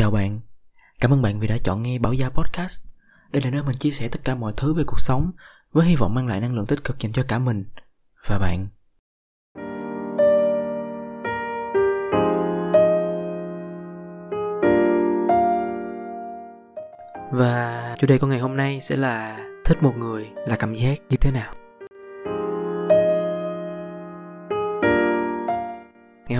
Chào bạn, cảm ơn bạn vì đã chọn nghe Bảo Gia Podcast. Đây là nơi mình chia sẻ tất cả mọi thứ về cuộc sống với hy vọng mang lại năng lượng tích cực dành cho cả mình và bạn. Và chủ đề của ngày hôm nay sẽ là thích một người là cảm giác như thế nào.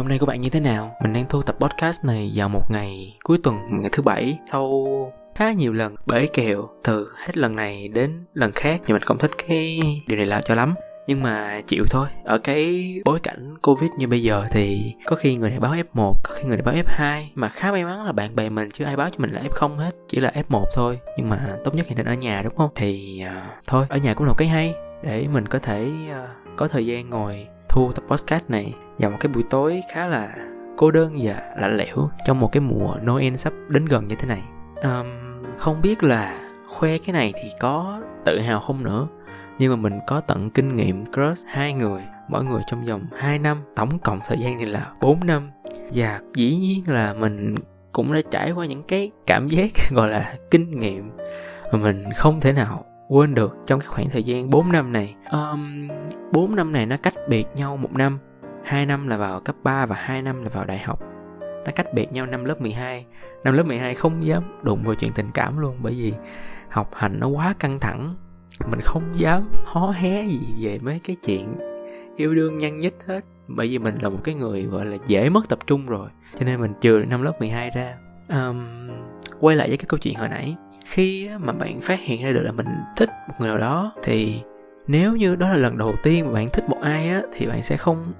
Hôm nay của bạn như thế nào? Mình đang thu tập podcast này vào một ngày cuối tuần, ngày thứ bảy sau khá nhiều lần bể kèo từ hết lần này đến lần khác thì mình không thích cái điều này là cho lắm. Nhưng mà chịu thôi ở cái bối cảnh covid như bây giờ thì có khi người này báo f1 có khi người này báo f2 mà khá may mắn là bạn bè mình chứ ai báo cho mình là f0 hết chỉ là f1 thôi. Nhưng mà tốt nhất thì nên ở nhà đúng không? Thì uh, thôi ở nhà cũng là một cái hay để mình có thể uh, có thời gian ngồi thu tập podcast này vào một cái buổi tối khá là cô đơn và lạnh lẽo trong một cái mùa Noel sắp đến gần như thế này. Um, không biết là khoe cái này thì có tự hào không nữa nhưng mà mình có tận kinh nghiệm crush hai người mỗi người trong vòng 2 năm tổng cộng thời gian thì là 4 năm. Và dĩ nhiên là mình cũng đã trải qua những cái cảm giác gọi là kinh nghiệm mà mình không thể nào quên được trong cái khoảng thời gian 4 năm này. Um, 4 năm này nó cách biệt nhau một năm. 2 năm là vào cấp 3 và 2 năm là vào đại học. Nó cách biệt nhau năm lớp 12 năm lớp 12 không dám đụng vào chuyện tình cảm luôn bởi vì học hành nó quá căng thẳng. Mình không dám hó hé gì về mấy cái chuyện yêu đương nhăn nhít hết bởi vì mình là một cái người gọi là dễ mất tập trung rồi. Cho nên mình trừ năm lớp 12 ra. Um, quay lại với cái câu chuyện hồi nãy. Khi mà bạn phát hiện ra được là mình thích một người nào đó thì nếu như đó là lần đầu tiên mà bạn thích một ai á thì bạn sẽ không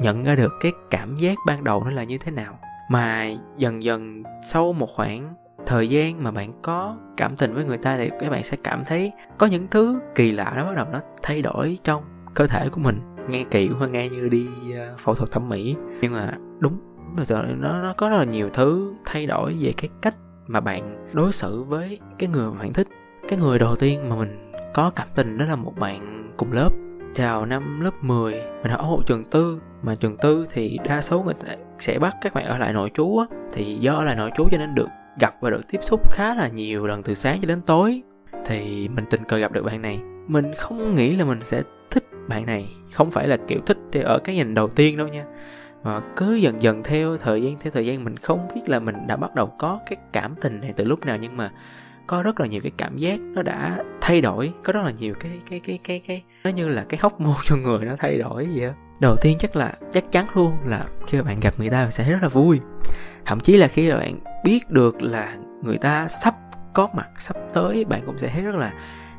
nhận ra được cái cảm giác ban đầu nó là như thế nào. Mà dần dần sau một khoảng thời gian mà bạn có cảm tình với người ta thì các bạn sẽ cảm thấy có những thứ kỳ lạ nó bắt đầu nó thay đổi trong cơ thể của mình. Nghe kỳ cũng hơi nghe như đi uh, phẫu thuật thẩm mỹ. Nhưng mà đúng bây giờ nó nó có rất là nhiều thứ thay đổi về cái cách mà bạn đối xử với cái người mà bạn thích. Cái người đầu tiên mà mình có cảm tình đó là một bạn cùng lớp chào năm lớp 10 mình học ở một trường tư mà trường tư thì đa số người ta sẽ bắt các bạn ở lại nội trú á, thì do ở lại nội trú cho nên được gặp và được tiếp xúc khá là nhiều lần từ sáng cho đến tối. Thì mình tình cờ gặp được bạn này. Mình không nghĩ là mình sẽ thích bạn này, không phải là kiểu thích ở cái nhìn đầu tiên đâu nha. Mà cứ dần dần theo thời gian, theo thời gian mình không biết là mình đã bắt đầu có cái cảm tình này từ lúc nào, nhưng mà có rất là nhiều cái cảm giác nó đã thay đổi, có rất là nhiều cái cái cái cái cái, nó như là cái hóc môn cho người nó thay đổi vậy đó đầu tiên chắc là chắc chắn luôn là khi mà bạn gặp người ta bạn sẽ thấy rất là vui. Thậm chí là khi mà bạn biết được là người ta sắp có mặt sắp tới bạn cũng sẽ thấy rất là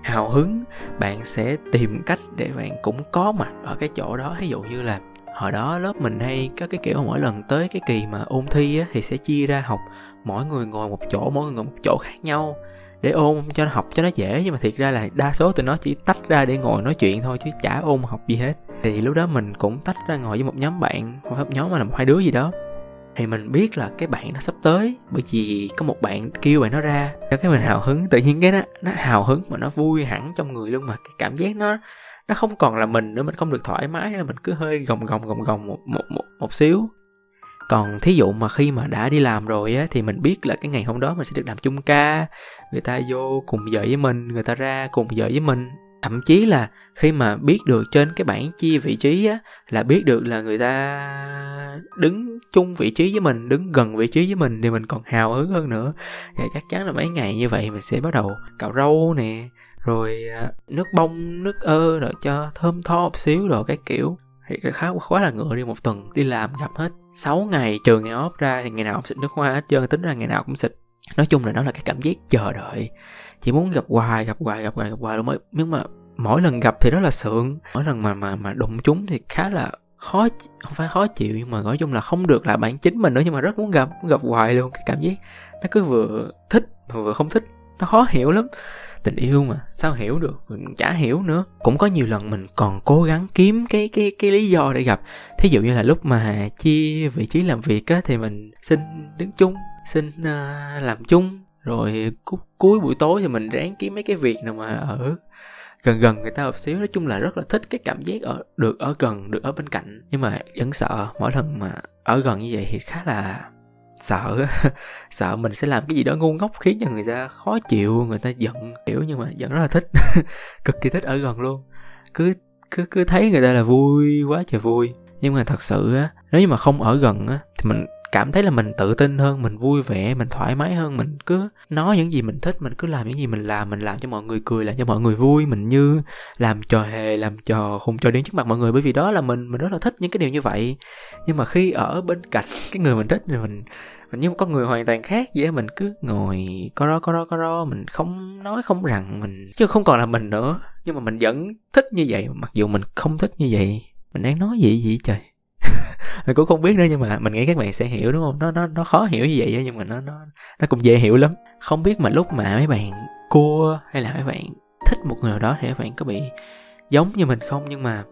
hào hứng. Bạn sẽ tìm cách để bạn cũng có mặt ở cái chỗ đó. Ví dụ như là hồi đó lớp mình hay có cái kiểu mỗi lần tới cái kỳ mà ôn thi á, thì sẽ chia ra học. Mỗi người ngồi một chỗ mỗi người ngồi một chỗ khác nhau để ôn cho nó học cho nó dễ. Nhưng mà thiệt ra là đa số tụi nó chỉ tách ra để ngồi nói chuyện thôi chứ chả ôn học gì hết thì lúc đó mình cũng tách ra ngồi với một nhóm bạn một nhóm mà là một hai đứa gì đó. Thì mình biết là cái bạn nó sắp tới bởi vì có một bạn kêu bạn nó ra cho cái mình hào hứng. Tự nhiên cái nó nó hào hứng mà nó vui hẳn trong người luôn mà cái cảm giác nó nó không còn là mình nữa mình không được thoải mái nữa mình cứ hơi gồng gồng gồng gồng một một một, một xíu. Còn thí dụ mà khi mà đã đi làm rồi á thì mình biết là cái ngày hôm đó mình sẽ được làm chung ca. Người ta vô cùng giờ với mình người ta ra cùng giờ với mình thậm chí là khi mà biết được trên cái bảng chia vị trí á, là biết được là người ta đứng chung vị trí với mình, đứng gần vị trí với mình thì mình còn hào hứng hơn nữa. Và chắc chắn là mấy ngày như vậy mình sẽ bắt đầu cạo râu nè, rồi à, nước bông, nước ơ rồi cho thơm tho một xíu rồi cái kiểu. Thì khá quá là ngựa đi một tuần, đi làm gặp hết 6 ngày, trừ ngày ốp ra thì ngày nào cũng xịt nước hoa hết trơn, tính ra ngày nào cũng xịt. Nói chung là nó là cái cảm giác chờ đợi chỉ muốn gặp hoài gặp hoài gặp hoài gặp hoài mới nhưng mà mỗi lần gặp thì rất là sượng. Mỗi lần mà mà mà đụng chúng thì khá là khó không phải khó chịu nhưng mà nói chung là không được là bản chính mình nữa nhưng mà rất muốn gặp muốn gặp hoài luôn. Cái cảm giác nó cứ vừa thích mà vừa không thích nó khó hiểu lắm. Tình yêu mà sao hiểu được? Mình chả hiểu nữa. Cũng có nhiều lần mình còn cố gắng kiếm cái cái cái lý do để gặp. Thí dụ như là lúc mà chia vị trí làm việc á thì mình xin đứng chung xin uh, làm chung rồi cuối buổi tối thì mình ráng kiếm mấy cái việc nào mà ở gần gần người ta một xíu. Nói chung là rất là thích cái cảm giác ở, được ở gần, được ở bên cạnh. Nhưng mà vẫn sợ mỗi lần mà ở gần như vậy thì khá là sợ. Sợ mình sẽ làm cái gì đó ngu ngốc khiến cho người ta khó chịu, người ta giận, kiểu nhưng mà vẫn rất là thích. Cực kỳ thích ở gần luôn. Cứ cứ cứ thấy người ta là vui quá trời vui. Nhưng mà thật sự á, nếu như mà không ở gần á, thì mình cảm thấy là mình tự tin hơn, mình vui vẻ, mình thoải mái hơn, mình cứ nói những gì mình thích, mình cứ làm những gì mình làm mình làm cho mọi người cười, làm cho mọi người vui, mình như làm trò hề, làm trò khùng trò điên trước mặt mọi người. Bởi vì đó là mình mình rất là thích những cái điều như vậy. Nhưng mà khi ở bên cạnh cái người mình thích thì mình mình như một con người hoàn toàn khác vậy mình cứ ngồi có ro có ro có ro mình không nói, không rằng, mình, chứ không còn là mình nữa. Nhưng mà mình vẫn thích như vậy, mặc dù mình không thích như vậy. Mình đang nói gì vậy trời? Mình cũng không biết nữa nhưng mà mình nghĩ các bạn sẽ hiểu đúng không? Nó nó nó khó hiểu như vậy nhưng mà nó nó nó cũng dễ hiểu lắm. Không biết mà lúc mà mấy bạn cua hay là mấy bạn thích một người đó thì các bạn có bị giống như mình không? Nhưng mà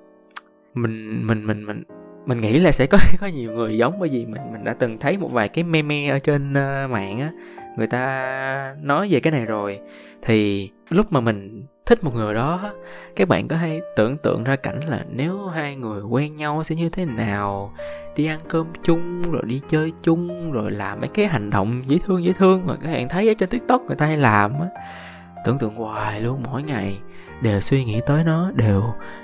mình mình mình mình mình nghĩ là sẽ có có nhiều người giống bởi vì mình mình đã từng thấy một vài cái meme ở trên uh, mạng á người ta nói về cái này rồi. Thì lúc mà mình thích một người đó, các bạn có hay tưởng tượng ra cảnh là nếu hai người quen nhau sẽ như thế nào? Đi ăn cơm chung, rồi đi chơi chung, rồi làm mấy cái hành động dễ thương dễ thương mà các bạn thấy ở trên tiktok người ta hay làm á tưởng tượng hoài luôn, mỗi ngày đều suy nghĩ tới nó, đều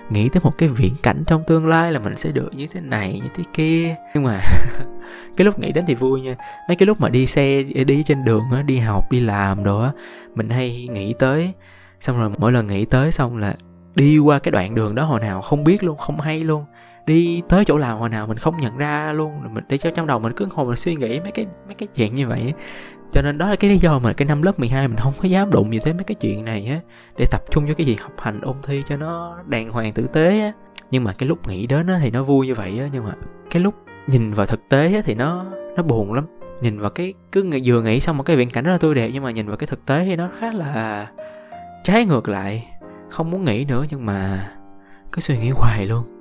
nghĩ tới một cái viễn cảnh trong tương lai là mình sẽ được như thế này, như thế kia. Nhưng mà cái lúc nghĩ đến thì vui nha. Mấy cái lúc mà đi xe, đi trên đường á, đi học, đi làm đồ á, mình hay nghĩ tới. Xong rồi mỗi lần nghĩ tới xong là đi qua cái đoạn đường đó hồi nào không biết luôn, không hay luôn. Đi tới chỗ làm hồi nào mình không nhận ra luôn. Mình để cho trong đầu mình cứ hồi mình suy nghĩ mấy cái mấy cái chuyện như vậy cho nên đó là cái lý do mà cái năm lớp 12 mình không có dám đụng gì tới mấy cái chuyện này á, để tập trung cho cái gì học hành, ôn thi cho nó đàng hoàng tử tế á. Nhưng mà cái lúc nghĩ đến á thì nó vui như vậy á, nhưng mà cái lúc nhìn vào thực tế á thì nó nó buồn lắm. Nhìn vào cái, cứ vừa nghĩ xong một cái viễn cảnh rất là tươi đẹp, nhưng mà nhìn vào cái thực tế thì nó khá là trái ngược lại. Không muốn nghĩ nữa nhưng mà cứ suy nghĩ hoài luôn.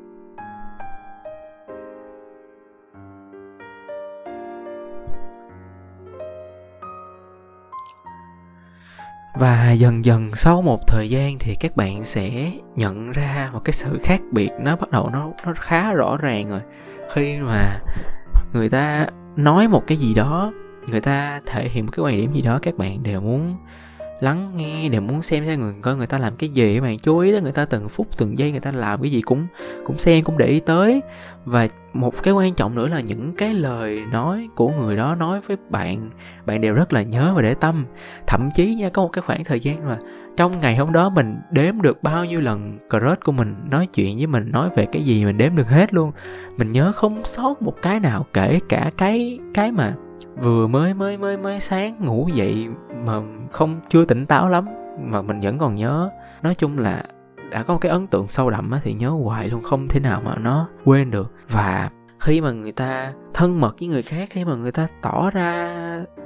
Và dần dần sau một thời gian thì các bạn sẽ nhận ra một cái sự khác biệt. Nó bắt đầu nó nó khá rõ ràng rồi. Khi mà người ta nói một cái gì đó, người ta thể hiện một cái quan điểm gì đó, các bạn đều muốn lắng nghe, đều muốn xem xem người, coi người ta làm cái gì. Các bạn chú ý tới người ta từng phút, từng giây người ta làm cái gì cũng cũng xem, cũng để ý tới. Và một cái quan trọng nữa là những cái lời nói của người đó nói với bạn bạn đều rất là nhớ và để tâm. Thậm chí nha, có một cái khoảng thời gian mà trong ngày hôm đó mình đếm được bao nhiêu lần crush của mình, nói chuyện với mình, nói về cái gì mình đếm được hết luôn. Mình nhớ không sót một cái nào kể cả cái cái mà vừa mới mới mới mới sáng ngủ dậy mà không, chưa tỉnh táo lắm, mà mình vẫn còn nhớ. Nói chung là đã có một cái ấn tượng sâu đậm á, thì nhớ hoài luôn, không thể nào mà nó quên được. Và khi mà người ta thân mật với người khác, khi mà người ta tỏ ra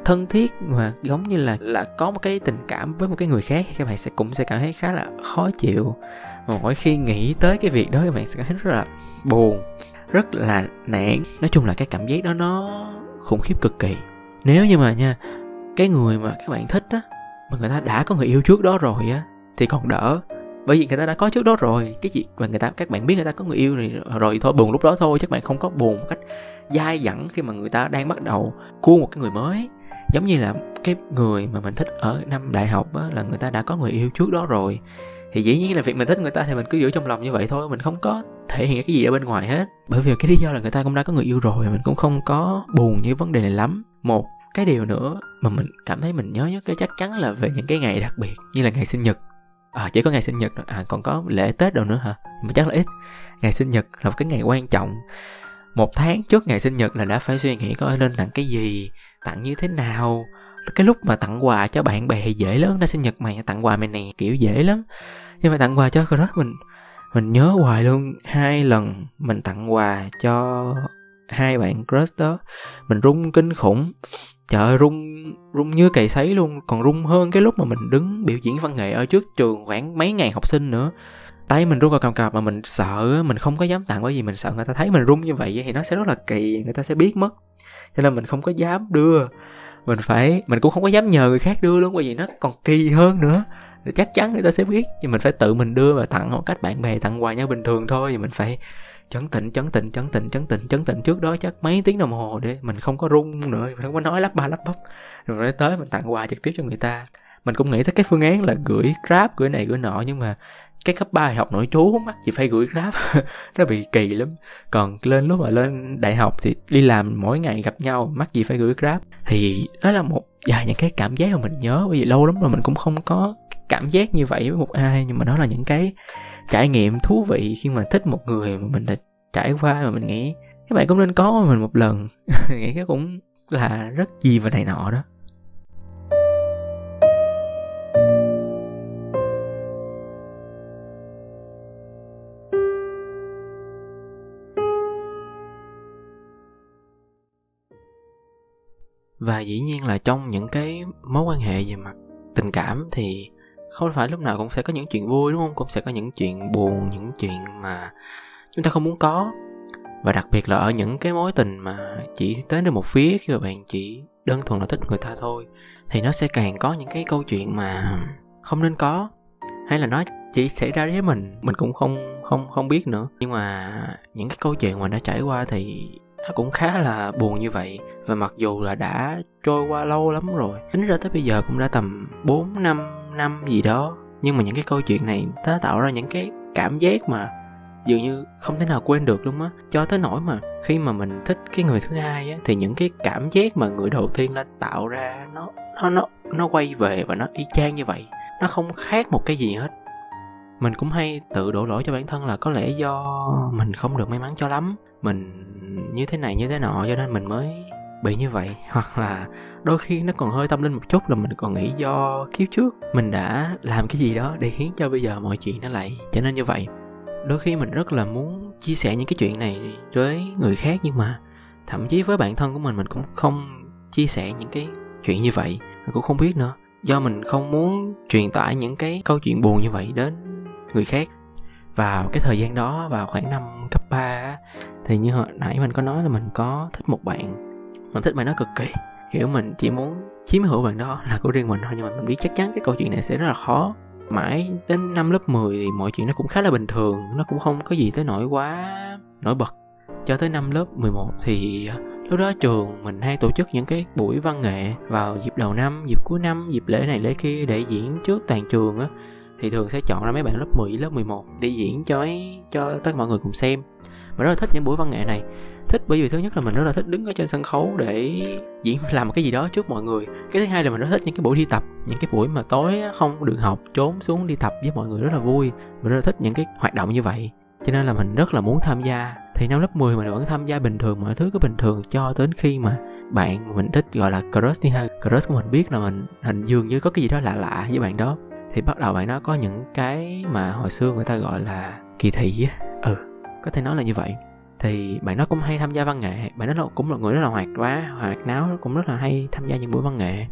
thân thiết mà giống như là là có một cái tình cảm với một cái người khác, thì các bạn sẽ cũng sẽ cảm thấy khá là khó chịu. Mà mỗi khi nghĩ tới cái việc đó, các bạn sẽ cảm thấy rất là buồn, rất là nản. Nói chung là cái cảm giác đó nó khủng khiếp cực kỳ. Nếu như mà nha, cái người mà các bạn thích á, mà người ta đã có người yêu trước đó rồi á, thì còn đỡ bởi vì người ta đã có trước đó rồi. Cái chuyện mà người ta, các bạn biết người ta có người yêu này rồi thôi, buồn lúc đó thôi, chắc bạn không có buồn một cách dai dẳng khi mà người ta đang bắt đầu cua một cái người mới. Giống như là cái người mà mình thích ở năm đại học á, là người ta đã có người yêu trước đó rồi. Thì dĩ nhiên là việc mình thích người ta thì mình cứ giữ trong lòng như vậy thôi, mình không có thể hiện cái gì ở bên ngoài hết. Bởi vì cái lý do là người ta cũng đã có người yêu rồi, mình cũng không có buồn như vấn đề này lắm. Một cái điều nữa mà mình cảm thấy mình nhớ nhất cái chắc chắn là về những cái ngày đặc biệt như là ngày sinh nhật à chỉ có ngày sinh nhật à còn có lễ tết đâu nữa hả? Mà chắc là ít. Ngày sinh nhật là một cái ngày quan trọng. Một tháng trước ngày sinh nhật là đã phải suy nghĩ coi nên tặng cái gì, tặng như thế nào. Cái lúc mà tặng quà cho bạn bè thì dễ lắm nó sinh nhật mày, tặng quà mày nè, kiểu dễ lắm. Nhưng mà tặng quà cho crush mình mình nhớ hoài luôn. Hai lần mình tặng quà cho hai bạn crush đó, mình rung kinh khủng trời ơi, rung rung như cày sấy luôn. Còn rung hơn cái lúc mà mình đứng biểu diễn văn nghệ ở trước trường khoảng mấy ngàn học sinh nữa. Tay mình run vào cầm cập mà mình sợ mình không có dám tặng, bởi vì mình sợ người ta thấy mình run như vậy thì nó sẽ rất là kỳ, người ta sẽ biết mất. Cho nên mình không có dám đưa. Mình phải, mình cũng không có dám nhờ người khác đưa luôn, bởi vì nó còn kỳ hơn nữa. Chắc chắn người ta sẽ biết, thì mình phải tự mình đưa và tặng một cách bạn bè, tặng quà nhau bình thường thôi. Thì mình phải chấn tĩnh chấn tĩnh chấn tĩnh chấn tĩnh chấn tĩnh. Trước đó chắc mấy tiếng đồng hồ để mình không có rung nữa. Mình không có nói lắp ba, lắp bắp. Rồi mới tới, mình tặng quà trực tiếp cho người ta. Mình cũng nghĩ tới cái phương án là gửi grab, gửi này, gửi nọ, nhưng mà cái cấp 3 học nội trú mắc gì phải gửi grab. Nó bị kỳ lắm. Còn lên lúc mà lên đại học thì đi làm mỗi ngày gặp nhau, mắc gì phải gửi grab. Thì đó là một vài những cái cảm giác mà mình nhớ. Bởi vì lâu lắm rồi mình cũng không có cảm giác như vậy với một ai, nhưng mà đó là những cái trải nghiệm thú vị khi mà thích một người mà mình đã trải qua mà mình nghĩ, các bạn cũng nên có mình một lần. Nghĩ cái cũng là rất gì và này nọ đó. Và dĩ nhiên là trong những cái mối quan hệ về mặt tình cảm thì không phải lúc nào cũng sẽ có những chuyện vui, đúng không? Cũng sẽ có những chuyện buồn, những chuyện mà chúng ta không muốn có. Và đặc biệt là ở những cái mối tình mà chỉ tới được một phía khi mà bạn chỉ đơn thuần là thích người ta thôi, thì nó sẽ càng có những cái câu chuyện mà không nên có. Hay là nó chỉ xảy ra với mình mình cũng không không không biết nữa. Nhưng mà những cái câu chuyện mà đã trải qua thì nó cũng khá là buồn như vậy. Và mặc dù là đã trôi qua lâu lắm rồi, tính ra tới bây giờ cũng đã tầm 4 năm năm gì đó. Nhưng mà những cái câu chuyện này nó tạo ra những cái cảm giác mà dường như không thể nào quên được luôn á. Cho tới nỗi mà khi mà mình thích cái người thứ hai á, thì những cái cảm giác mà người đầu tiên đã tạo ra nó nó nó nó quay về và nó y chang như vậy, nó không khác một cái gì hết. Mình cũng hay tự đổ lỗi cho bản thân là có lẽ do mình không được may mắn cho lắm. Mình như thế này như thế nọ, cho nên mình mới bị như vậy, hoặc là đôi khi nó còn hơi tâm linh một chút là mình còn nghĩ do kiếp trước mình đã làm cái gì đó để khiến cho bây giờ mọi chuyện nó lại trở nên như vậy. Đôi khi mình rất là muốn chia sẻ những cái chuyện này với người khác nhưng mà thậm chí với bản thân của mình mình cũng không chia sẻ những cái chuyện như vậy. Mình cũng không biết nữa. Do mình không muốn truyền tải những cái câu chuyện buồn như vậy đến người khác. Vào cái thời gian đó, vào khoảng năm cấp 3 thì như hồi nãy mình có nói là mình có thích một bạn mình thích bạn đó cực kỳ. Kiểu mình chỉ muốn chiếm hữu bạn đó là của riêng mình thôi, nhưng mà mình biết chắc chắn cái câu chuyện này sẽ rất là khó. Mãi đến năm lớp 10 thì mọi chuyện nó cũng khá là bình thường, nó cũng không có gì tới nổi quá nổi bật. Cho tới năm lớp 11 thì à, lúc đó trường mình hay tổ chức những cái buổi văn nghệ vào dịp đầu năm, dịp cuối năm, dịp lễ này lễ kia để diễn trước toàn trường á. Thì thường sẽ chọn ra mấy bạn lớp 10 lớp 11 đi diễn cho ấy, cho tất cả mọi người cùng xem. Mình rất là thích những buổi văn nghệ này thích bởi vì thứ nhất là mình rất là thích đứng ở trên sân khấu để diễn làm một cái gì đó trước mọi người. Cái thứ hai là mình rất thích những cái buổi đi tập, những cái buổi mà tối không được học trốn xuống đi tập với mọi người rất là vui. Mình rất là thích những cái hoạt động như vậy. Cho nên là mình rất là muốn tham gia. Thì năm lớp 10 mình vẫn tham gia bình thường, mọi thứ cứ bình thường cho đến khi mà bạn mình thích gọi là crush đi ha. Crush của mình biết là mình hình dường như có cái gì đó lạ lạ với bạn đó. Thì bắt đầu bạn đó có những cái mà hồi xưa người ta gọi là kỳ thị á. Ừ có thể nói là như vậy thì bạn nó cũng hay tham gia văn nghệ. Bạn nó cũng là người rất là hoạt quá, hoạt náo, cũng rất là hay tham gia những buổi văn nghệ.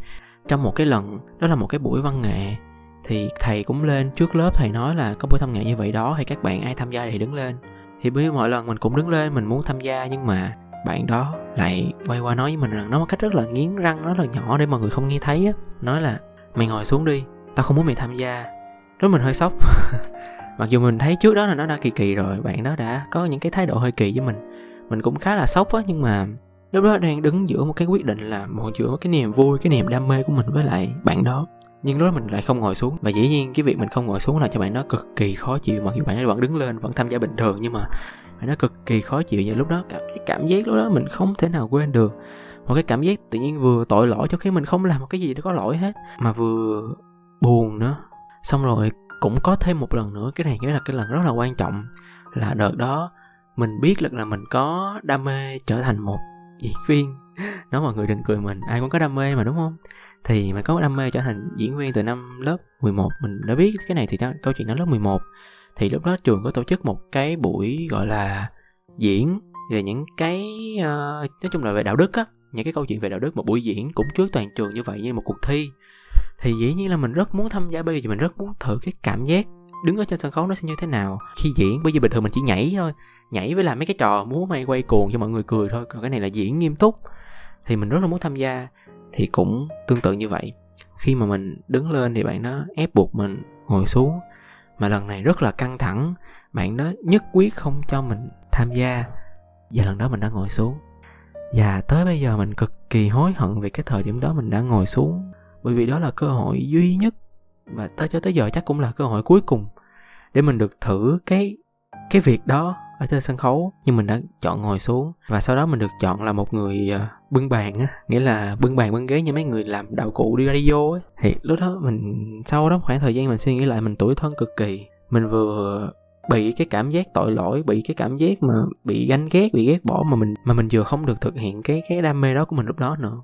Trong một cái lần, đó là một cái buổi văn nghệ, thì thầy cũng lên trước lớp, thầy nói là có buổi tham nghệ như vậy đó, thì các bạn ai tham gia thì đứng lên. Thì bây mỗi lần mình cũng đứng lên, mình muốn tham gia, nhưng mà bạn đó lại quay qua nói với mình rằng, nó một cách rất là nghiến răng, rất là nhỏ để mọi người không nghe thấy á. Nói là mày ngồi xuống đi, tao không muốn mày tham gia. Lúc mình hơi sốc. mặc dù mình thấy trước đó là nó đã kỳ kỳ rồi, bạn đó đã có những cái thái độ hơi kỳ với mình. Mình cũng khá là sốc á, nhưng mà lúc đó đang đứng giữa một cái quyết định là một giữa cái niềm vui, cái niềm đam mê của mình với lại bạn đó. Nhưng lúc đó mình lại không ngồi xuống. Và dĩ nhiên cái việc mình không ngồi xuống là cho bạn đó cực kỳ khó chịu, mặc dù bạn ấy vẫn đứng lên, vẫn tham gia bình thường, nhưng mà bạn nó cực kỳ khó chịu và lúc đó cái cảm giác lúc đó mình không thể nào quên được. Một cái cảm giác tự nhiên vừa tội lỗi cho khi mình không làm một cái gì đó có lỗi hết, mà vừa buồn nữa. Xong rồi cũng có thêm một lần nữa cái này nghĩa là cái lần rất là quan trọng là đợt đó mình biết được là mình có đam mê trở thành một diễn viên. Nó mọi người đừng cười mình ai cũng có đam mê mà đúng không? Thì mình có đam mê trở thành diễn viên từ năm lớp 11 mình đã biết cái này thì câu chuyện nó lớp 11 thì lúc đó trường có tổ chức một cái buổi gọi là diễn về những cái uh, nói chung là về đạo đức á những cái câu chuyện về đạo đức một buổi diễn cũng trước toàn trường như vậy như một cuộc thi thì dĩ nhiên là mình rất muốn tham gia bởi vì mình rất muốn thử cái cảm giác đứng ở trên sân khấu nó sẽ như thế nào. Khi diễn bởi vì bình thường mình chỉ nhảy thôi, nhảy với làm mấy cái trò múa may quay cuồng cho mọi người cười thôi, còn cái này là diễn nghiêm túc. Thì mình rất là muốn tham gia, thì cũng tương tự như vậy. Khi mà mình đứng lên thì bạn nó ép buộc mình ngồi xuống, mà lần này rất là căng thẳng. Bạn đó nhất quyết không cho mình tham gia, và lần đó mình đã ngồi xuống. Và tới bây giờ mình cực kỳ hối hận vì cái thời điểm đó mình đã ngồi xuống bởi vì đó là cơ hội duy nhất và tới, cho tới giờ chắc cũng là cơ hội cuối cùng để mình được thử cái cái việc đó ở trên sân khấu. Nhưng mình đã chọn ngồi xuống và sau đó mình được chọn là một người ờ, bưng bàn á, nghĩa là bưng bàn bưng ghế như mấy người làm đạo cụ đi radio ấy. Thì lúc đó mình, sau đó khoảng thời gian mình suy nghĩ lại mình tuổi thân cực kỳ, mình vừa bị cái cảm giác tội lỗi, bị cái cảm giác mà bị ganh ghét, bị ghét bỏ mà mình mà mình vừa không được thực hiện cái cái đam mê đó của mình lúc đó nữa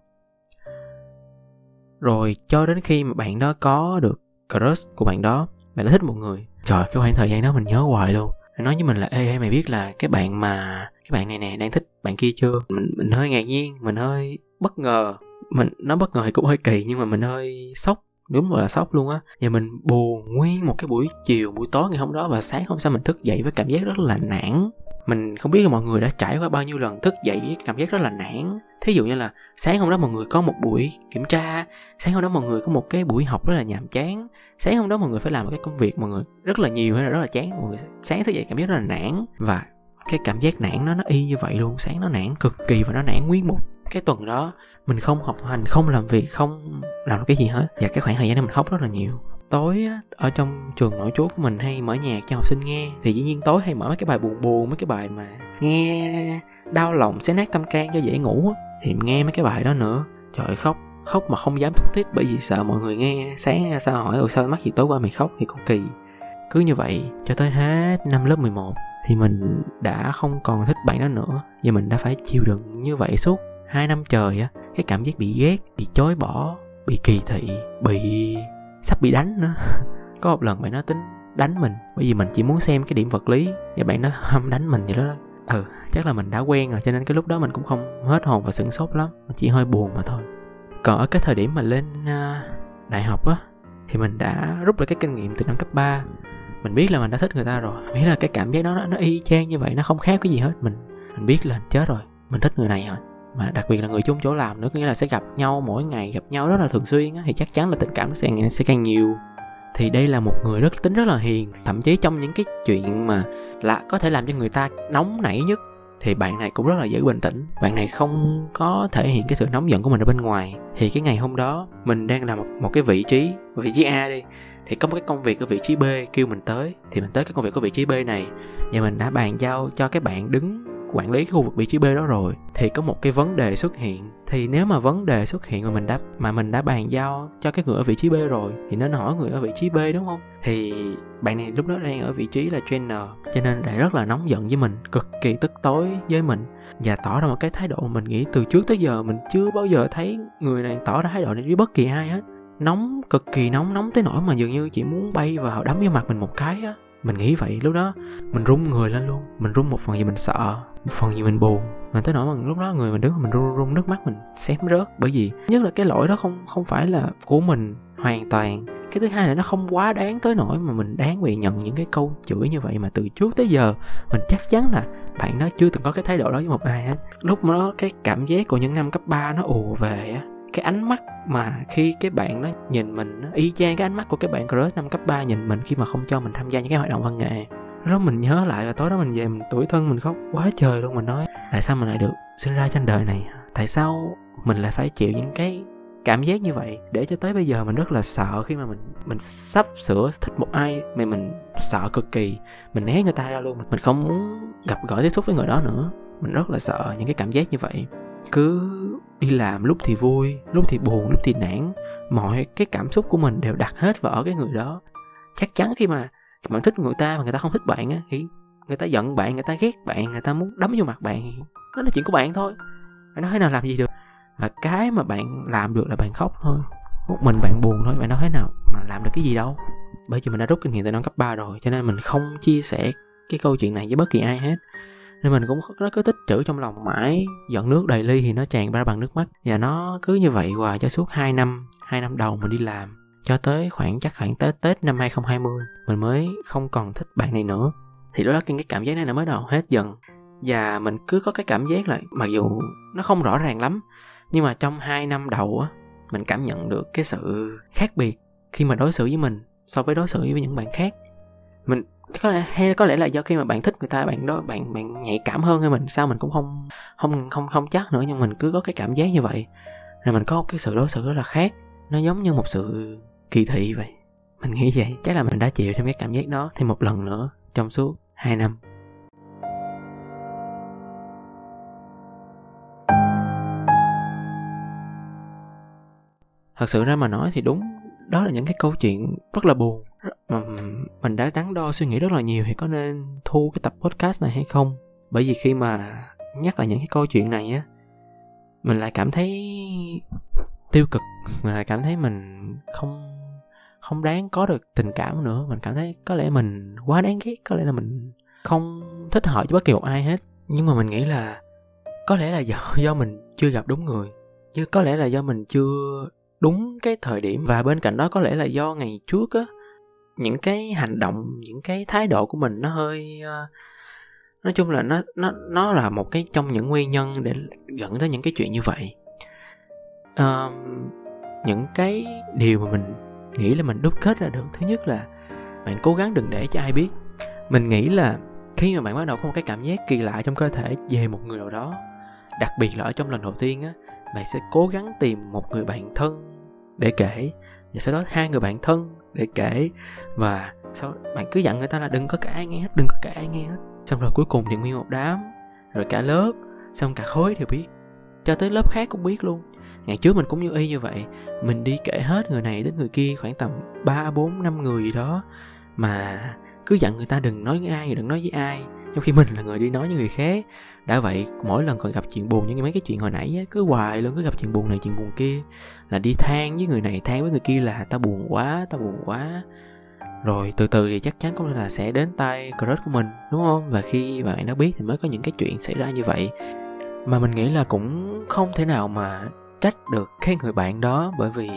rồi cho đến khi mà bạn đó có được crush của bạn đó bạn đã thích một người. Trời cái khoảng thời gian đó mình nhớ hoài luôn. Nói với mình là ê, ê mày biết là cái bạn mà cái bạn này nè đang thích bạn kia chưa? Mình mình hơi ngạc nhiên mình hơi bất ngờ. Mình nó bất ngờ thì cũng hơi kỳ nhưng mà mình hơi sốc đúng là sốc luôn á. Và mình buồn nguyên một cái buổi chiều, buổi tối ngày hôm đó và sáng hôm sau mình thức dậy với cảm giác rất là nản. Mình không biết là mọi người đã trải qua bao nhiêu lần thức dậy với cảm giác rất là nản. Thí dụ như là sáng hôm đó mọi người có một buổi kiểm tra, sáng hôm đó mọi người có một cái buổi học rất là nhàm chán, sáng hôm đó mọi người phải làm một cái công việc mọi người rất là nhiều hay là rất là chán, mọi người sáng thức dậy cảm giác rất là nản. Và cái cảm giác nản nó nó y như vậy luôn, sáng nó nản cực kỳ và nó nản nguyên một cái tuần đó. Mình không học hành, không làm việc, không làm cái gì hết. Và cái khoảng thời gian đó mình khóc rất là nhiều. Tối á, ở trong trường nội trú của mình hay mở nhạc cho học sinh nghe thì dĩ nhiên tối hay mở mấy cái bài buồn buồn mấy cái bài mà nghe đau lòng xé nát tâm can cho dễ ngủ á thì nghe mấy cái bài đó nữa. Trời khóc. Khóc mà không dám thúc thiết bởi vì sợ mọi người nghe sáng sao hỏi rồi sao mắc gì tối qua mày khóc? Thì cũng kỳ. Cứ như vậy cho tới hết năm lớp 11 thì mình đã không còn thích bạn đó nữa. Và mình đã phải chịu đựng như vậy suốt hai năm trời á. Cái cảm giác bị ghét bị chối bỏ bị kỳ thị bị sắp bị đánh nữa. Có một lần bạn nó tính đánh mình bởi vì mình chỉ muốn xem cái điểm vật lý và bạn nó hâm đánh mình vậy đó. Ừ chắc là mình đã quen rồi cho nên cái lúc đó mình cũng không hết hồn và sửng sốt lắm mình chỉ hơi buồn mà thôi. Còn ở cái thời điểm mà lên uh, đại học á thì mình đã rút được cái kinh nghiệm từ năm cấp 3 mình biết là mình đã thích người ta rồi nghĩa là cái cảm giác đó nó, nó y chang như vậy nó không khác cái gì hết. Mình mình biết là chết rồi mình thích người này rồi mà đặc biệt là người chung chỗ làm nữa có nghĩa là sẽ gặp nhau mỗi ngày gặp nhau rất là thường xuyên á, thì chắc chắn là tình cảm nó sẽ, sẽ càng nhiều. Thì đây là một người rất tính rất là hiền thậm chí trong những cái chuyện mà là có thể làm cho người ta nóng nảy nhất thì bạn này cũng rất là dễ bình tĩnh. Bạn này không có thể hiện cái sự nóng giận của mình ở bên ngoài. Thì cái ngày hôm đó mình đang làm một, một cái vị trí vị trí a đi thì có một cái công việc ở vị trí b kêu mình tới thì mình tới cái công việc của vị trí b này và mình đã bàn giao cho cái bạn đứng quản lý khu vực vị trí B đó rồi, thì có một cái vấn đề xuất hiện. Thì nếu mà vấn đề xuất hiện mà mình đã, mà mình đã bàn giao cho cái người ở vị trí B rồi, thì nên hỏi người ở vị trí B, đúng không? Thì bạn này lúc đó đang ở vị trí là trainer, cho nên lại rất là nóng giận với mình, cực kỳ tức tối với mình và tỏ ra một cái thái độ mà mình nghĩ từ trước tới giờ mình chưa bao giờ thấy người này tỏ ra thái độ này với bất kỳ ai hết. Nóng, cực kỳ nóng nóng tới nỗi mà dường như chỉ muốn bay vào đấm vô mặt mình một cái á mình nghĩ vậy, lúc đó mình run người lên luôn. Mình run một phần vì mình sợ, một phần vì mình buồn. Mình tới nỗi mà lúc đó người mình đứng, mình run run nước mắt mình xém rớt bởi vì nhất là cái lỗi đó không không phải là của mình hoàn toàn. Cái thứ hai là nó không quá đáng tới nỗi mà mình đáng bị nhận những cái câu chửi như vậy mà từ trước tới giờ mình chắc chắn là bạn đó chưa từng có cái thái độ đó với một ai hết. Lúc đó cái cảm giác của những năm cấp 3 nó ùa về á cái ánh mắt mà khi cái bạn nó nhìn mình nó y chang cái ánh mắt của cái bạn crush năm cấp 3 nhìn mình khi mà không cho mình tham gia những cái hoạt động văn nghệ. Đó mình nhớ lại và tối đó mình về mình tuổi thân mình khóc quá trời luôn, mình nói, tại sao mình lại được sinh ra trên đời này? Tại sao mình lại phải chịu những cái cảm giác như vậy? Để cho tới bây giờ mình rất là sợ khi mà mình mình sắp sửa thích một ai mà mình sợ cực kỳ, mình né người ta ra luôn. Mình không muốn gặp gỡ tiếp xúc với người đó nữa. Mình rất là sợ những cái cảm giác như vậy. Cứ đi làm lúc thì vui, lúc thì buồn, lúc thì nản. Mọi cái cảm xúc của mình đều đặt hết vào ở cái người đó. Chắc chắn khi mà bạn thích người ta mà người ta không thích bạn á, thì người ta giận bạn, người ta ghét bạn, người ta muốn đấm vô mặt bạn đó là chuyện của bạn thôi. Bạn nói thế nào làm gì được. Và cái mà bạn làm được là bạn khóc thôi. Một mình bạn buồn thôi, bạn nói thế nào mà làm được cái gì đâu. Bởi vì mình đã rút kinh nghiệm từ năm cấp 3 rồi, cho nên mình không chia sẻ cái câu chuyện này với bất kỳ ai hết nên mình cũng nó cứ tích trữ trong lòng mãi, giọt nước đầy ly thì nó tràn ra bằng nước mắt. Và nó cứ như vậy hoài cho suốt 2 năm 2 năm đầu mình đi làm. Cho tới khoảng, chắc khoảng tới Tết năm 2020 mình mới không còn thích bạn này nữa. Thì đó là cái cảm giác này nó mới đầu hết dần. Và mình cứ có cái cảm giác là mặc dù nó không rõ ràng lắm, nhưng mà trong hai năm đầu á, mình cảm nhận được cái sự khác biệt khi mà đối xử với mình so với đối xử với những bạn khác. Mình có lẽ, hay có lẽ là do khi mà bạn thích người ta, bạn đó, bạn bạn nhạy cảm hơn hay mình, sao mình cũng không không không không chắc nữa, nhưng mình cứ có cái cảm giác như vậy. Rồi mình có cái sự đối xử rất là khác. Nó giống như một sự kỳ thị vậy. Mình nghĩ vậy. Chắc là mình đã chịu thêm cái cảm giác đó thêm một lần nữa trong suốt 2 năm. Thật sự ra mà nói thì đúng. Đó là những cái câu chuyện rất là buồn mà mình đã đắn đo suy nghĩ rất là nhiều thì có nên thu cái tập podcast này hay không? Bởi vì khi mà nhắc lại những cái câu chuyện này á, mình lại cảm thấy tiêu cực, mình lại cảm thấy mình không không đáng có được tình cảm nữa. Mình cảm thấy có lẽ mình quá đáng ghét, có lẽ là mình không thích hợp với bất kỳ một ai hết. Nhưng mà mình nghĩ là có lẽ là do do mình chưa gặp đúng người, chứ có lẽ là do mình chưa đúng cái thời điểm. Và bên cạnh đó có lẽ là do ngày trước á những cái hành động những cái thái độ của mình nó hơi uh, nói chung là nó nó nó là một cái trong những nguyên nhân để dẫn tới những cái chuyện như vậy. Uh, những cái điều mà mình nghĩ là mình đúc kết ra được thứ nhất là bạn cố gắng đừng để cho ai biết. Mình nghĩ là khi mà bạn bắt đầu có một cái cảm giác kỳ lạ trong cơ thể về một người nào đó đặc biệt là ở trong lần đầu tiên á bạn sẽ cố gắng tìm một người bạn thân để kể. Và sau đó hai người bạn thân để kể. Và sau, bạn cứ dặn người ta là đừng có kể ai nghe hết, đừng có kể ai nghe hết. Xong rồi cuối cùng thì nguyên một đám, rồi cả lớp, xong cả khối đều biết. Cho tới lớp khác cũng biết luôn. Ngày trước mình cũng như y như vậy. Mình đi kể hết người này đến người kia khoảng tầm ba, bốn, năm người gì đó. Mà cứ dặn người ta đừng nói với ai, đừng nói với ai trong khi mình là người đi nói với người khác. Đã vậy mỗi lần còn gặp chuyện buồn như mấy cái chuyện hồi nãy á, cứ hoài luôn cứ gặp chuyện buồn này chuyện buồn kia. Là đi than với người này than với người kia là tao buồn quá tao buồn quá. Rồi từ từ thì chắc chắn cũng là sẽ đến tay crush của mình đúng không? Và khi bạn đã biết thì mới có những cái chuyện xảy ra như vậy. Mà mình nghĩ là cũng không thể nào mà trách được cái người bạn đó bởi vì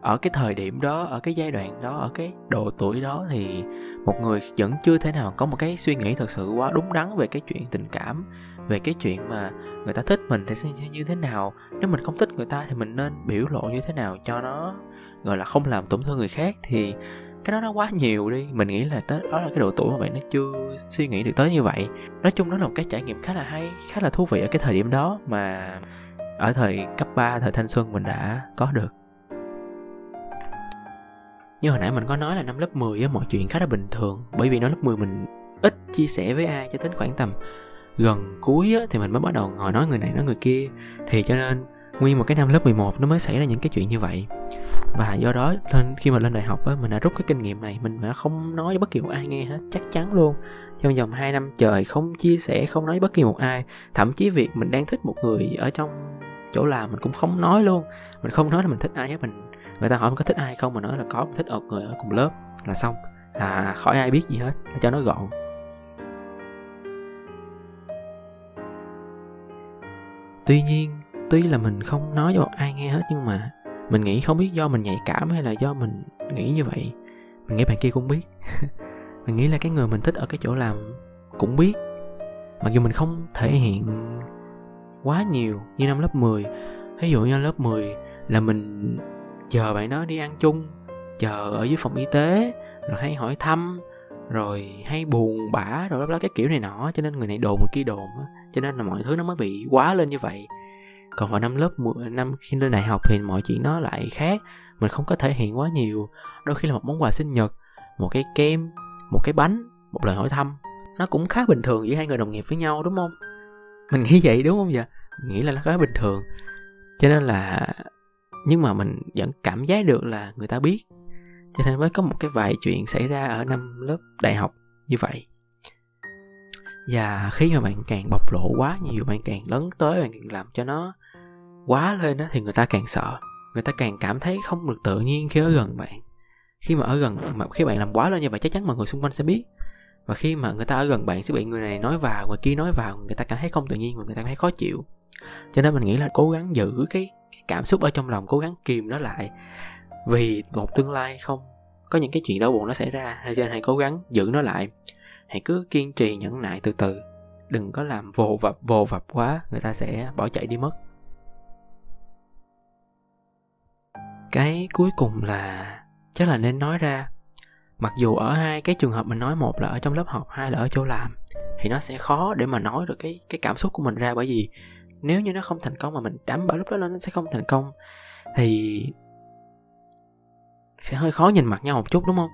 ở cái thời điểm đó ở cái giai đoạn đó ở cái độ tuổi đó thì một người vẫn chưa thể nào có một cái suy nghĩ thật sự quá đúng đắn về cái chuyện tình cảm về cái chuyện mà người ta thích mình thì sẽ như thế nào. Nếu mình không thích người ta thì mình nên biểu lộ như thế nào cho nó gọi là không làm tổn thương người khác thì cái đó nó quá nhiều đi. Mình nghĩ là tới đó là cái độ tuổi mà bạn nó chưa suy nghĩ được tới như vậy. Nói chung đó là một cái trải nghiệm khá là hay khá là thú vị ở cái thời điểm đó mà ở thời cấp 3, thời thanh xuân mình đã có được như hồi nãy mình có nói là năm lớp 10 á mọi chuyện khá là bình thường. Bởi vì năm lớp 10 mình ít chia sẻ với ai cho đến khoảng tầm gần cuối á, thì mình mới bắt đầu ngồi nói người này nói người kia. Thì cho nên nguyên một cái năm lớp 11 nó mới xảy ra những cái chuyện như vậy. Và do đó lên khi mà lên đại học á mình đã rút cái kinh nghiệm này mình đã không nói với bất kỳ một ai nghe hết chắc chắn luôn. Trong vòng 2 năm trời không chia sẻ không nói với bất kỳ một ai. Thậm chí việc mình đang thích một người ở trong chỗ làm mình cũng không nói luôn. Mình không nói là mình thích ai hết mình người ta hỏi mình có thích ai không mà nói là có, thích một người ở cùng lớp là xong. Là khỏi ai biết gì hết, là cho nó gọn. Tuy nhiên, tuy là mình không nói cho ai nghe hết nhưng mà mình nghĩ không biết do mình nhạy cảm hay là do mình nghĩ như vậy. Mình nghĩ bạn kia cũng biết. Mình nghĩ là cái người mình thích ở cái chỗ làm cũng biết. Mặc dù mình không thể hiện quá nhiều như năm lớp 10 ví dụ như lớp 10 là mình chờ bạn đó đi ăn chung chờ ở dưới phòng y tế rồi hay hỏi thăm rồi hay buồn bã rồi đó cái kiểu này nọ. Cho nên người này đồn người kia đồn cho nên là mọi thứ nó mới bị quá lên như vậy. Còn vào năm lớp 10, năm khi lên đại học thì mọi chuyện nó lại khác. Mình không có thể hiện quá nhiều. Đôi khi là một món quà sinh nhật một cái kem một cái bánh một lời hỏi thăm. Nó cũng khá bình thường giữa hai người đồng nghiệp với nhau đúng không? Mình nghĩ vậy đúng không? Vậy mình nghĩ là nó khá bình thường. Cho nên là nhưng mà mình vẫn cảm giác được là người ta biết. Cho nên mới có một cái vài chuyện xảy ra ở năm lớp đại học như vậy. Và khi mà bạn càng bộc lộ quá nhiều bạn càng lớn tới bạn càng làm cho nó quá lên đó thì người ta càng sợ. Người ta càng cảm thấy không được tự nhiên khi ở gần bạn. Khi mà ở gần mà khi bạn làm quá lên như vậy chắc chắn mọi người xung quanh sẽ biết. Và khi mà người ta ở gần bạn sẽ bị người này nói vào người kia nói vào người ta cảm thấy không tự nhiên và người ta cảm thấy khó chịu. Cho nên mình nghĩ là cố gắng giữ cái, cái cảm xúc ở trong lòng cố gắng kìm nó lại. Vì một tương lai không, có những cái chuyện đau buồn nó xảy ra, cho nên hãy cố gắng giữ nó lại. Hãy cứ kiên trì nhẫn nại từ từ. Đừng có làm vồ vập vồ vập quá, người ta sẽ bỏ chạy đi mất. Cái cuối cùng là, chắc là nên nói ra, mặc dù ở hai cái trường hợp mình nói một là ở trong lớp học, hai là ở chỗ làm, thì nó sẽ khó để mà nói được cái cái cảm xúc của mình ra bởi vì nếu như nó không thành công mà mình đảm bảo lúc đó nó sẽ không thành công, thì sẽ hơi khó nhìn mặt nhau một chút, đúng không?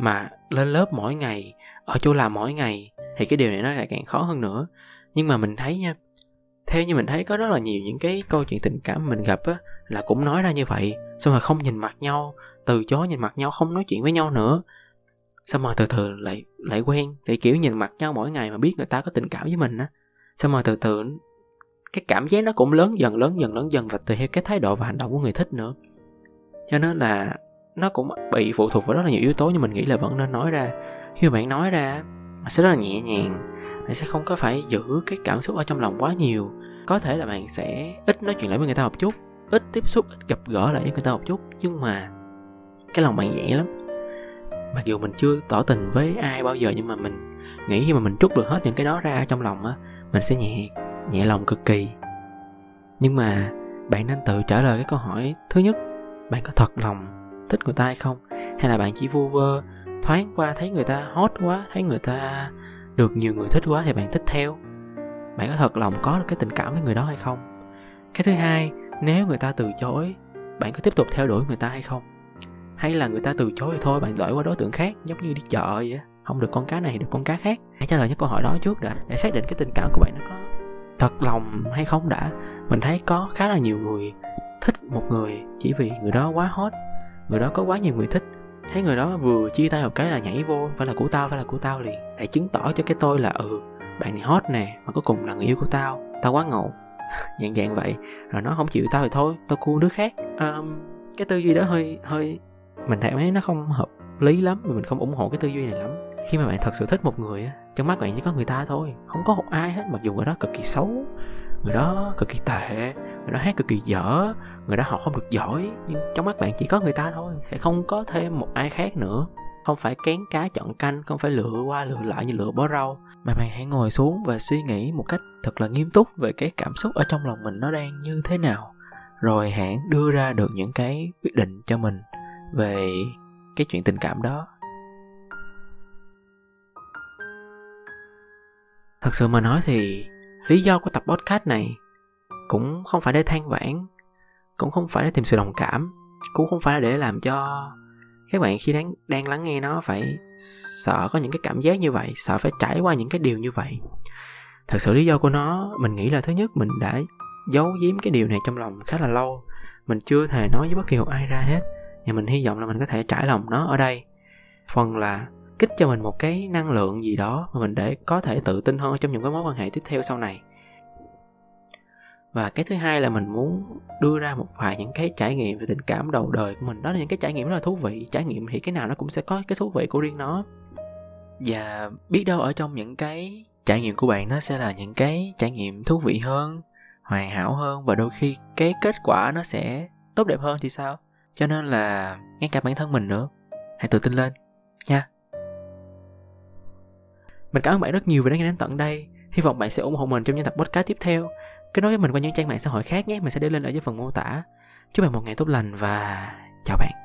Mà lên lớp mỗi ngày, ở chỗ làm mỗi ngày, thì cái điều này nó lại càng khó hơn nữa. Nhưng mà mình thấy nha, theo như mình thấy có rất là nhiều những cái câu chuyện tình cảm mình gặp á, là cũng nói ra như vậy. Xong rồi không nhìn mặt nhau, từ chối nhìn mặt nhau, không nói chuyện với nhau nữa. Xong rồi từ từ lại lại quen thì kiểu nhìn mặt nhau mỗi ngày mà biết người ta có tình cảm với mình á. Xong rồi từ từ cái cảm giác nó cũng lớn dần lớn dần lớn dần, và tùy theo cái thái độ và hành động của người thích nữa. Cho nên là nó cũng bị phụ thuộc vào rất là nhiều yếu tố nhưng mình nghĩ là vẫn nên nói ra. Khi mà bạn nói ra sẽ rất là nhẹ nhàng bạn sẽ không có phải giữ cái cảm xúc ở trong lòng quá nhiều. Có thể là bạn sẽ ít nói chuyện lại với người ta một chút, ít tiếp xúc, ít gặp gỡ lại với người ta một chút, nhưng mà cái lòng bạn nhẹ lắm. Mặc dù mình chưa tỏ tình với ai bao giờ, nhưng mà mình nghĩ khi mà mình trút được hết những cái đó ra trong lòng á, mình sẽ nhẹ nhẹ lòng cực kỳ. Nhưng mà, bạn nên tự trả lời cái câu hỏi, thứ nhất, bạn có thật lòng thích người ta hay không? Hay là bạn chỉ vu vơ, thoáng qua thấy người ta hot quá, thấy người ta được nhiều người thích quá thì bạn thích theo? Bạn có thật lòng có được cái tình cảm với người đó hay không? Cái thứ hai, nếu người ta từ chối, bạn có tiếp tục theo đuổi người ta hay không? Hay là người ta từ chối thì thôi, bạn đổi qua đối tượng khác, giống như đi chợ vậy không được con cá này, được con cá khác. Hãy trả lời những câu hỏi đó trước đã, để xác định cái tình cảm của bạn nó có thật lòng hay không đã mình thấy có khá là nhiều người thích một người chỉ vì người đó quá hot người đó có quá nhiều người thích. Thấy người đó vừa chia tay một cái là nhảy vô phải là của tao phải là của tao liền để chứng tỏ cho cái tôi là ừ bạn này hot nè mà cuối cùng là người yêu của tao tao quá ngầu dạng dạng vậy rồi nó không chịu tao thì thôi tao cua đứa khác. Um, cái tư duy đó hơi hơi mình thấy nó không hợp lý lắm mình không ủng hộ cái tư duy này lắm. Khi mà bạn thật sự thích một người trong mắt bạn chỉ có người ta thôi, không có một ai hết, mặc dù người đó cực kỳ xấu, người đó cực kỳ tệ, người đó hát cực kỳ dở, người đó học không được giỏi, nhưng trong mắt bạn chỉ có người ta thôi, sẽ không có thêm một ai khác nữa. Không phải kén cá chọn canh, không phải lựa qua lựa lại như lựa bó rau, mà bạn hãy ngồi xuống và suy nghĩ một cách thật là nghiêm túc về cái cảm xúc ở trong lòng mình nó đang như thế nào. Rồi hãng đưa ra được những cái quyết định cho mình về cái chuyện tình cảm đó. Thật sự mà nói thì lý do của tập podcast này cũng không phải để than vãn, cũng không phải để tìm sự đồng cảm, cũng không phải là để làm cho các bạn khi đang đang lắng nghe nó phải sợ có những cái cảm giác như vậy, sợ phải trải qua những cái điều như vậy. Thật sự lý do của nó, mình nghĩ là thứ nhất, mình đã giấu giếm cái điều này trong lòng khá là lâu. Mình chưa thể nói với bất kỳ một ai ra hết, và mình hy vọng là mình có thể trải lòng nó ở đây. Phần là kích cho mình một cái năng lượng gì đó mà mình để có thể tự tin hơn trong những cái mối quan hệ tiếp theo sau này. Và cái thứ hai là mình muốn đưa ra một vài những cái trải nghiệm về tình cảm đầu đời của mình. Đó là những cái trải nghiệm rất là thú vị. Trải nghiệm thì cái nào nó cũng sẽ có cái thú vị của riêng nó. Và biết đâu ở trong những cái trải nghiệm của bạn nó sẽ là những cái trải nghiệm thú vị hơn, hoàn hảo hơn và đôi khi cái kết quả nó sẽ tốt đẹp hơn thì sao? Cho nên là ngay cả bản thân mình nữa. Hãy tự tin lên nha mình cảm ơn bạn rất nhiều vì đã nghe đến tận đây. Hy vọng bạn sẽ ủng hộ mình trong những tập podcast tiếp theo. Kết nối với mình qua những trang mạng xã hội khác nhé. Mình sẽ để lên ở dưới phần mô tả. Chúc bạn một ngày tốt lành và chào bạn.